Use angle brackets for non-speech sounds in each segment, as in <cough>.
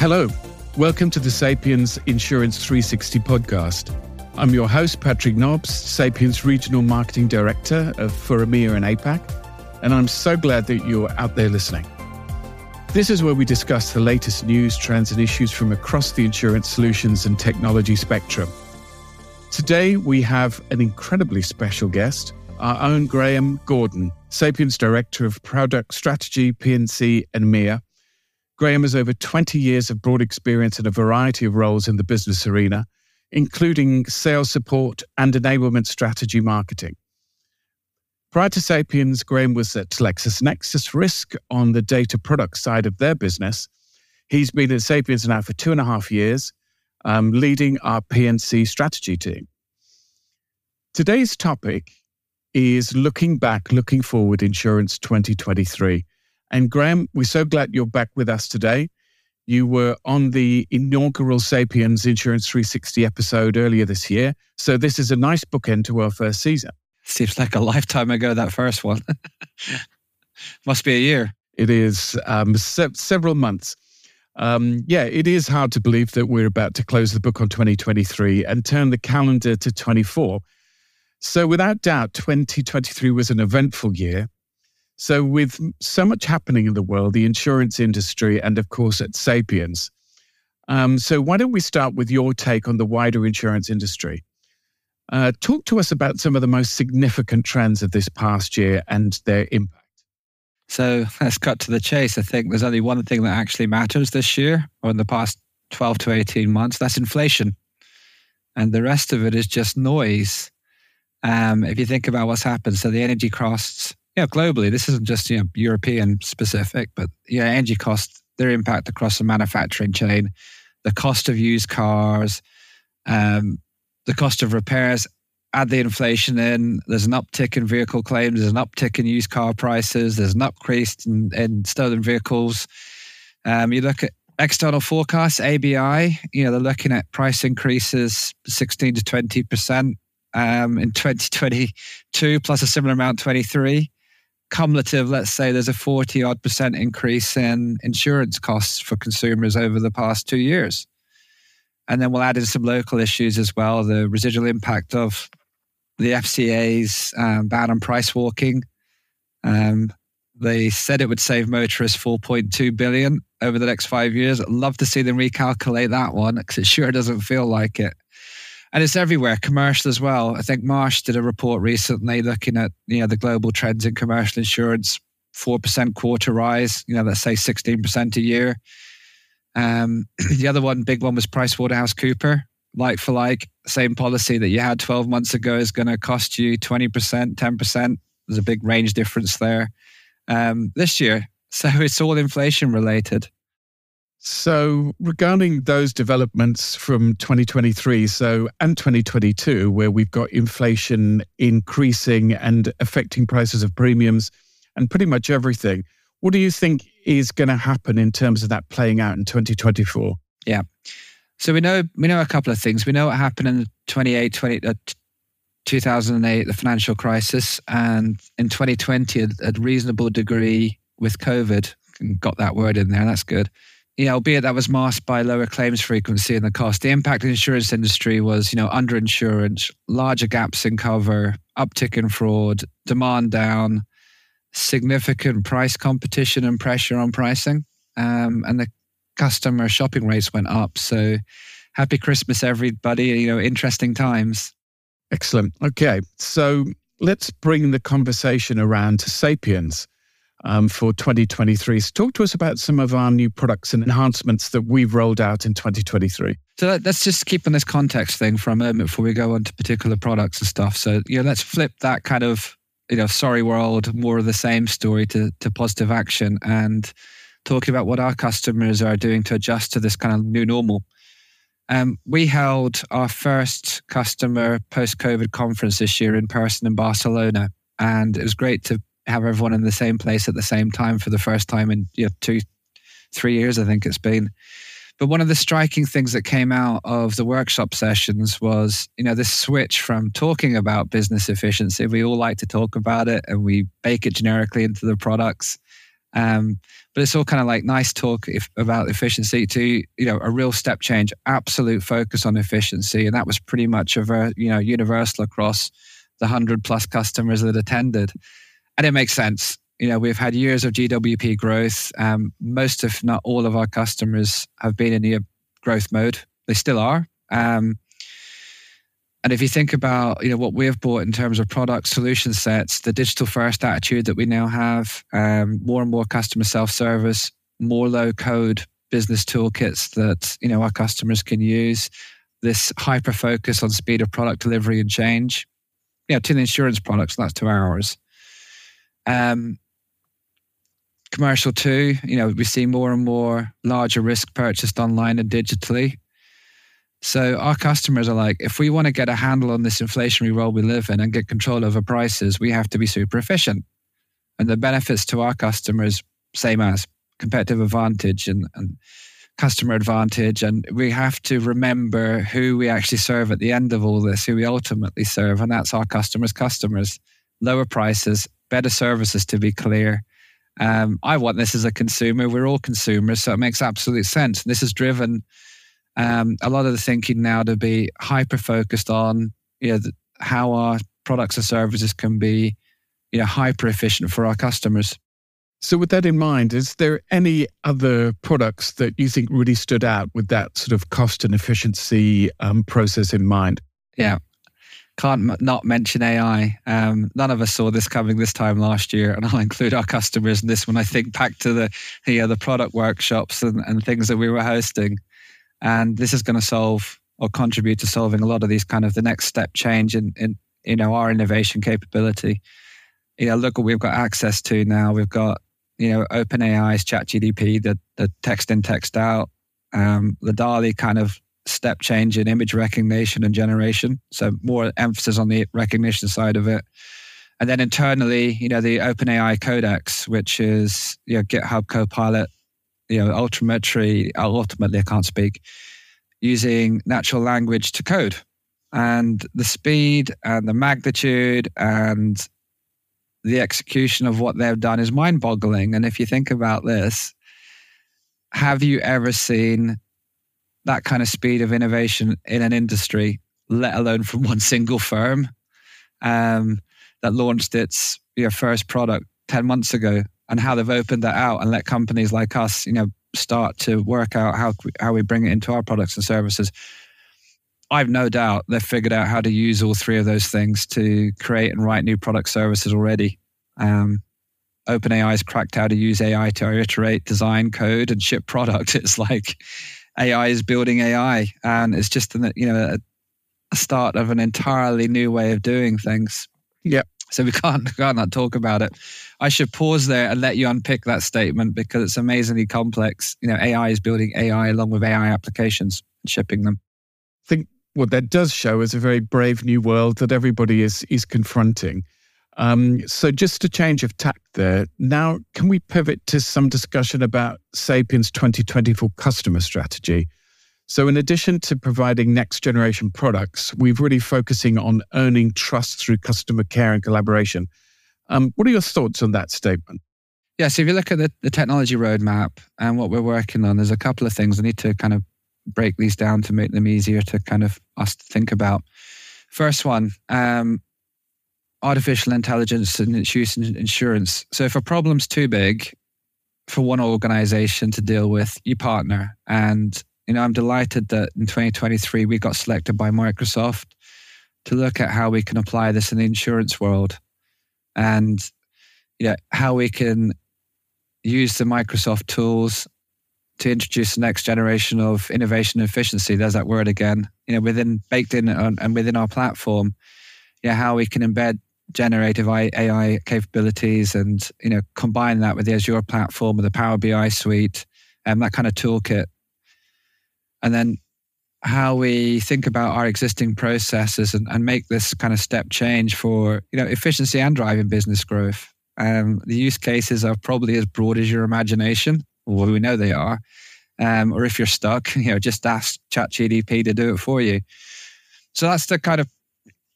Hello, welcome to the Sapiens Insurance 360 podcast. I'm your host, Patrick Nobbs, Sapiens Regional Marketing Director of for EMEA and APAC, and I'm so glad that you're out there listening. This is where we discuss the latest news, trends, and issues from across the insurance solutions and technology spectrum. Today, we have an incredibly special guest, our own Graham Gordon, Sapiens Director of Product Strategy, P&C, and EMEA, Graham has over 20 years of broad experience in a variety of roles in the business arena, including sales support and enablement strategy marketing. Prior to Sapiens, Graham was at LexisNexis Risk on the data product side of their business. He's been at Sapiens now for two and a half years, um, leading our P&C strategy team. Today's topic is looking back, looking forward, insurance 2023. And Graham, we're so glad you're back with us today. You were on the inaugural Sapiens Insurance 360 episode earlier this year. So this is a nice bookend to our first season. Seems like a lifetime ago, that first one. <laughs> Must be a year. It is um, se- several months. Um, yeah, it is hard to believe that we're about to close the book on 2023 and turn the calendar to 24. So, without doubt, 2023 was an eventful year. So, with so much happening in the world, the insurance industry, and of course at Sapiens, um, so why don't we start with your take on the wider insurance industry? Uh, talk to us about some of the most significant trends of this past year and their impact. So <laughs> let's cut to the chase. I think there's only one thing that actually matters this year or in the past 12 to 18 months that's inflation. And the rest of it is just noise. Um, if you think about what's happened, so the energy costs yeah, globally, this isn't just you know European specific, but yeah, energy costs, their impact across the manufacturing chain, the cost of used cars, um, the cost of repairs. Add the inflation in. There's an uptick in vehicle claims. There's an uptick in used car prices. There's an increase in, in stolen vehicles. Um, you look at external forecasts, ABI. You know they're looking at price increases 16 to 20 percent um, in 2022, plus a similar amount 23 cumulative, let's say there's a 40 odd percent increase in insurance costs for consumers over the past two years. And then we'll add in some local issues as well the residual impact of the FCA's um, ban on price walking. Um, they said it would save motorists 4.2 billion over the next five years. I'd love to see them recalculate that one because it sure doesn't feel like it and it's everywhere commercial as well. I think marsh did a report recently looking at you know the global trends in commercial insurance 4% quarter rise you know let's say 16% a year. Um, <clears throat> the other one big one was Price Waterhouse Cooper. like for like same policy that you had 12 months ago is going to cost you 20% 10% there's a big range difference there. Um, this year <laughs> so it's all inflation related so, regarding those developments from 2023, so and 2022, where we've got inflation increasing and affecting prices of premiums and pretty much everything, what do you think is going to happen in terms of that playing out in 2024? Yeah. So we know we know a couple of things. We know what happened in 28, 20, uh, 2008, the financial crisis, and in 2020, a, a reasonable degree with COVID. Got that word in there. That's good you know, albeit that was masked by lower claims frequency and the cost. The impact of the insurance industry was, you know, underinsurance, larger gaps in cover, uptick in fraud, demand down, significant price competition and pressure on pricing, um, and the customer shopping rates went up. So, happy Christmas, everybody! You know, interesting times. Excellent. Okay, so let's bring the conversation around to Sapiens um, for 2023. So, talk to us about some of our new products and enhancements that we've rolled out in 2023. So, let's just keep on this context thing for a moment before we go on to particular products and stuff. So, you know, let's flip that kind of, you know, sorry world, more of the same story to, to positive action and talking about what our customers are doing to adjust to this kind of new normal. Um, we held our first customer post COVID conference this year in person in Barcelona. And it was great to have everyone in the same place at the same time for the first time in you know, two, three years, I think it's been. But one of the striking things that came out of the workshop sessions was, you know, this switch from talking about business efficiency. We all like to talk about it and we bake it generically into the products. Um, but it's all kind of like nice talk if, about efficiency to you know a real step change, absolute focus on efficiency, and that was pretty much a you know universal across the hundred plus customers that attended, and it makes sense. You know, we've had years of GWP growth. Um, most, if not all, of our customers have been in the growth mode. They still are. Um, and if you think about you know what we've bought in terms of product solution sets, the digital first attitude that we now have, um, more and more customer self service, more low code business toolkits that you know our customers can use, this hyper focus on speed of product delivery and change, you know, to the insurance products, that's to ours. Um, commercial too, you know, we see more and more larger risk purchased online and digitally. So our customers are like, if we want to get a handle on this inflationary world we live in and get control over prices, we have to be super efficient. And the benefits to our customers, same as competitive advantage and, and customer advantage. And we have to remember who we actually serve at the end of all this, who we ultimately serve. And that's our customers' customers. Lower prices, better services to be clear. Um, I want this as a consumer. We're all consumers, so it makes absolute sense. And this has driven um, a lot of the thinking now to be hyper focused on you know, how our products and services can be you know, hyper efficient for our customers. So, with that in mind, is there any other products that you think really stood out with that sort of cost and efficiency um, process in mind? Yeah, can't not mention AI. Um, none of us saw this coming this time last year, and I'll include our customers in this when I think back to the you know, the product workshops and, and things that we were hosting. And this is going to solve or contribute to solving a lot of these kind of the next step change in, in you know our innovation capability. You know, look what we've got access to now. We've got you know OpenAI's ChatGPT, the the text in, text out, um, the DALL-E kind of step change in image recognition and generation. So more emphasis on the recognition side of it. And then internally, you know, the OpenAI Codex, which is you know, GitHub Copilot you know, ultimately, ultimately, I can't speak, using natural language to code. And the speed and the magnitude and the execution of what they've done is mind boggling. And if you think about this, have you ever seen that kind of speed of innovation in an industry, let alone from <laughs> one single firm um, that launched its you know, first product 10 months ago? and how they've opened that out and let companies like us, you know, start to work out how how we bring it into our products and services. I've no doubt they've figured out how to use all three of those things to create and write new product services already. Um, OpenAI has cracked how to use AI to iterate, design, code, and ship product. <laughs> It's like AI is building AI, and it's just an, you know a, a start of an entirely new way of doing things. Yeah. So we <laughs> can't can't not talk about it. I should pause there and let you unpick that statement because it's amazingly complex. You know, AI is building AI along with AI applications and shipping them. I think what that does show is a very brave new world that everybody is is confronting. Um, so just a change of tack there. Now, can we pivot to some discussion about Sapiens 2024 customer strategy? So, in addition to providing next generation products, we're really focusing on earning trust through customer care and collaboration. Um, what are your thoughts on that statement? Yeah, so if you look at the, the technology roadmap and what we're working on, there's a couple of things I need to kind of break these down to make them easier to kind of us to think about. First one, um, artificial intelligence and its use in insurance. So if a problem's too big for one organization to deal with, you partner. And you know, I'm delighted that in 2023 we got selected by Microsoft to look at how we can apply this in the insurance world and you know how we can use the Microsoft tools to introduce the next generation of innovation and efficiency. There's that word again. You know, within baked in and within our platform, you know, how we can embed generative AI capabilities and you know combine that with the Azure platform, with the Power BI suite, and that kind of toolkit and then how we think about our existing processes and, and make this kind of step change for you know efficiency and driving business growth. Um, the use cases are probably as broad as your imagination. Well, we know they are. Um, or if you're stuck, <laughs> you know, just ask ChatGPT to do it for you. So that's the kind of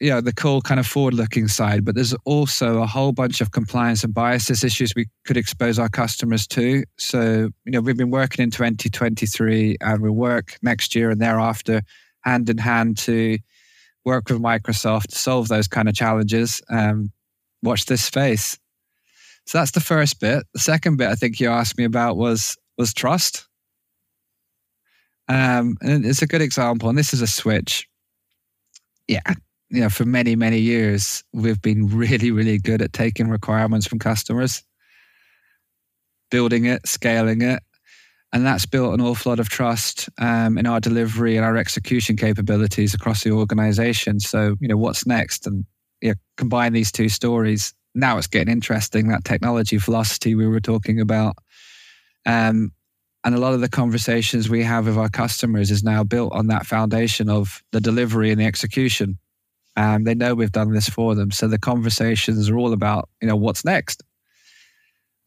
you know the cool kind of forward looking side but there's also a whole bunch of compliance and biases issues we could expose our customers to. So you know we've been working in 2023 and we'll work next year and thereafter hand in hand to work with microsoft to solve those kind of challenges. Um, watch this space. So that's the first bit. The second bit i think you asked me about was was trust. Um, and it's a good example and this is a switch. Yeah you know, for many, many years, we've been really, really good at taking requirements from customers, building it, scaling it. And that's built an awful lot of trust um, in our delivery and our execution capabilities across the organization. So, you know, what's next? And you know, combine these two stories. Now it's getting interesting, that technology velocity we were talking about. Um, and a lot of the conversations we have with our customers is now built on that foundation of the delivery and the execution. Um, they know we've done this for them. So the conversations are all about, you know, what's next?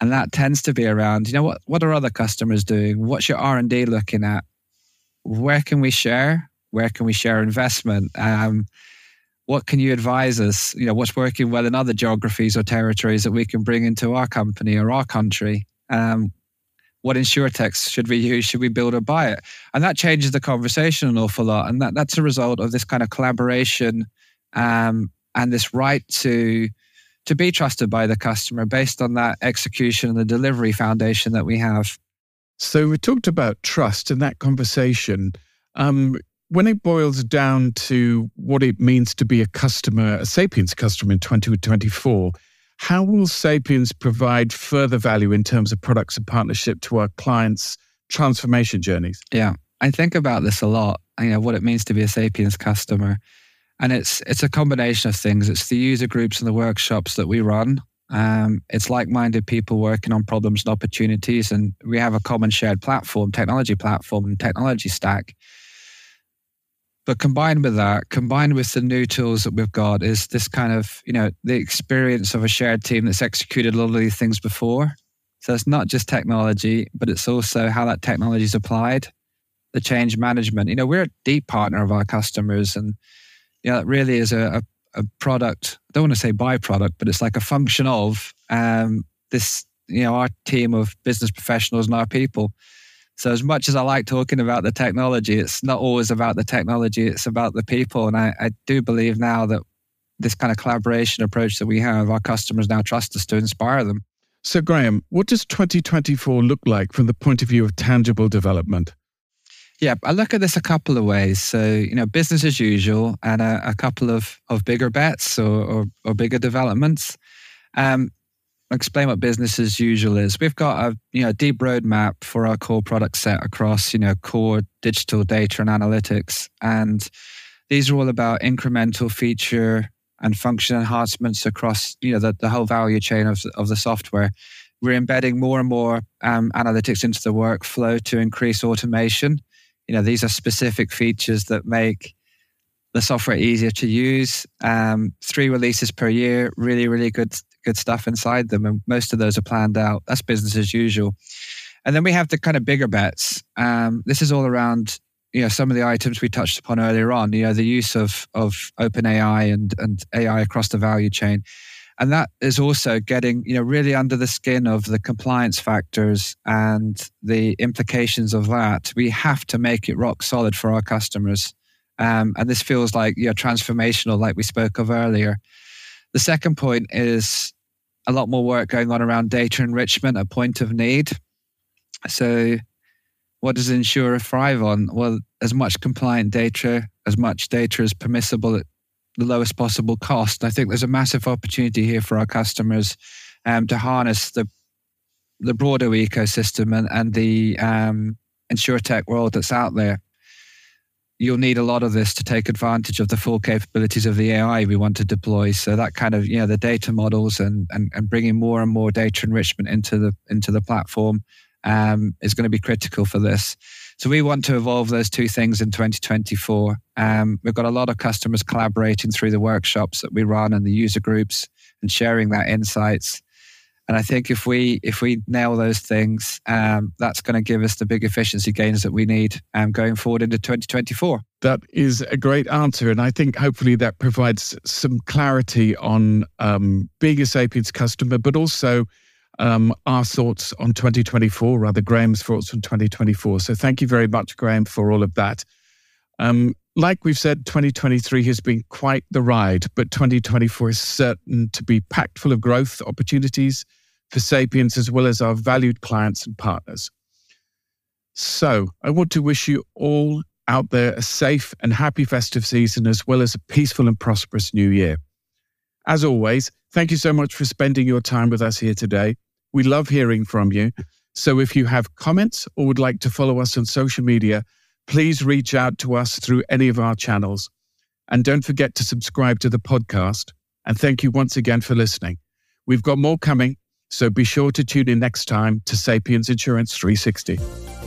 And that tends to be around, you know, what, what are other customers doing? What's your R&D looking at? Where can we share? Where can we share investment? Um, what can you advise us? You know, what's working well in other geographies or territories that we can bring into our company or our country? Um, what insurtechs should we use? Should we build or buy it? And that changes the conversation an awful lot. And that, that's a result of this kind of collaboration um, and this right to to be trusted by the customer based on that execution and the delivery foundation that we have. So we talked about trust in that conversation. Um, when it boils down to what it means to be a customer, a Sapiens customer in 2024, how will Sapiens provide further value in terms of products and partnership to our clients' transformation journeys? Yeah, I think about this a lot. You know what it means to be a Sapiens customer and it's it's a combination of things. It's the user groups and the workshops that we run. Um, it's like-minded people working on problems and opportunities, and we have a common shared platform, technology platform, and technology stack. But combined with that, combined with the new tools that we've got, is this kind of you know the experience of a shared team that's executed a lot of these things before. So it's not just technology, but it's also how that technology is applied, the change management. You know, we're a deep partner of our customers, and yeah, it really is a, a, a, product. I don't want to say byproduct, but it's like a function of um, this, you know, our team of business professionals and our people. So as much as I like talking about the technology, it's not always about the technology, it's about the people. And I, I do believe now that this kind of collaboration approach that we have, our customers now trust us to inspire them. So, Graham, what does 2024 look like from the point of view of tangible development? Yeah, I look at this a couple of ways. So, you know, business as usual and a, a couple of, of bigger bets or, or, or bigger developments. Um, I'll explain what business as usual is. We've got a you know deep roadmap for our core product set across you know core digital data and analytics, and these are all about incremental feature and function enhancements across you know the, the whole value chain of of the software. We're embedding more and more um, analytics into the workflow to increase automation you know these are specific features that make the software easier to use. Um, three releases per year, really, really good good stuff inside them, and most of those are planned out. That's business as usual. And then we have the kind of bigger bets. Um, this is all around you know some of the items we touched upon earlier on. You know the use of of open AI and and AI across the value chain and that is also getting you know really under the skin of the compliance factors and the implications of that. We have to make it rock solid for our customers. Um, and this feels like you know transformational like we spoke of earlier. The second point is a lot more work going on around data enrichment at point of need. So what does insurer thrive on? Well as much compliant data as much data as permissible the lowest possible cost. And I think there's a massive opportunity here for our customers um, to harness the the broader ecosystem and, and the um, tech world that's out there. You'll need a lot of this to take advantage of the full capabilities of the AI we want to deploy. So that kind of, you know, the data models and, and, and bringing more and more data enrichment into the into the platform um, is going to be critical for this. So we want to evolve those two things in 2024. Um, we've got a lot of customers collaborating through the workshops that we run and the user groups and sharing that insights. And I think if we if we nail those things, um, that's going to give us the big efficiency gains that we need um, going forward into 2024. That is a great answer, and I think hopefully that provides some clarity on um, being a Sapiens customer, but also um, our thoughts on 2024, rather Graham's thoughts on 2024. So thank you very much, Graham, for all of that. Um, like we've said, 2023 has been quite the ride, but 2024 is certain to be packed full of growth opportunities for Sapiens as well as our valued clients and partners. So I want to wish you all out there a safe and happy festive season as well as a peaceful and prosperous new year. As always, thank you so much for spending your time with us here today. We love hearing from you. So if you have comments or would like to follow us on social media, please reach out to us through any of our channels. And don't forget to subscribe to the podcast. And thank you once again for listening. We've got more coming, so be sure to tune in next time to Sapiens Insurance 360.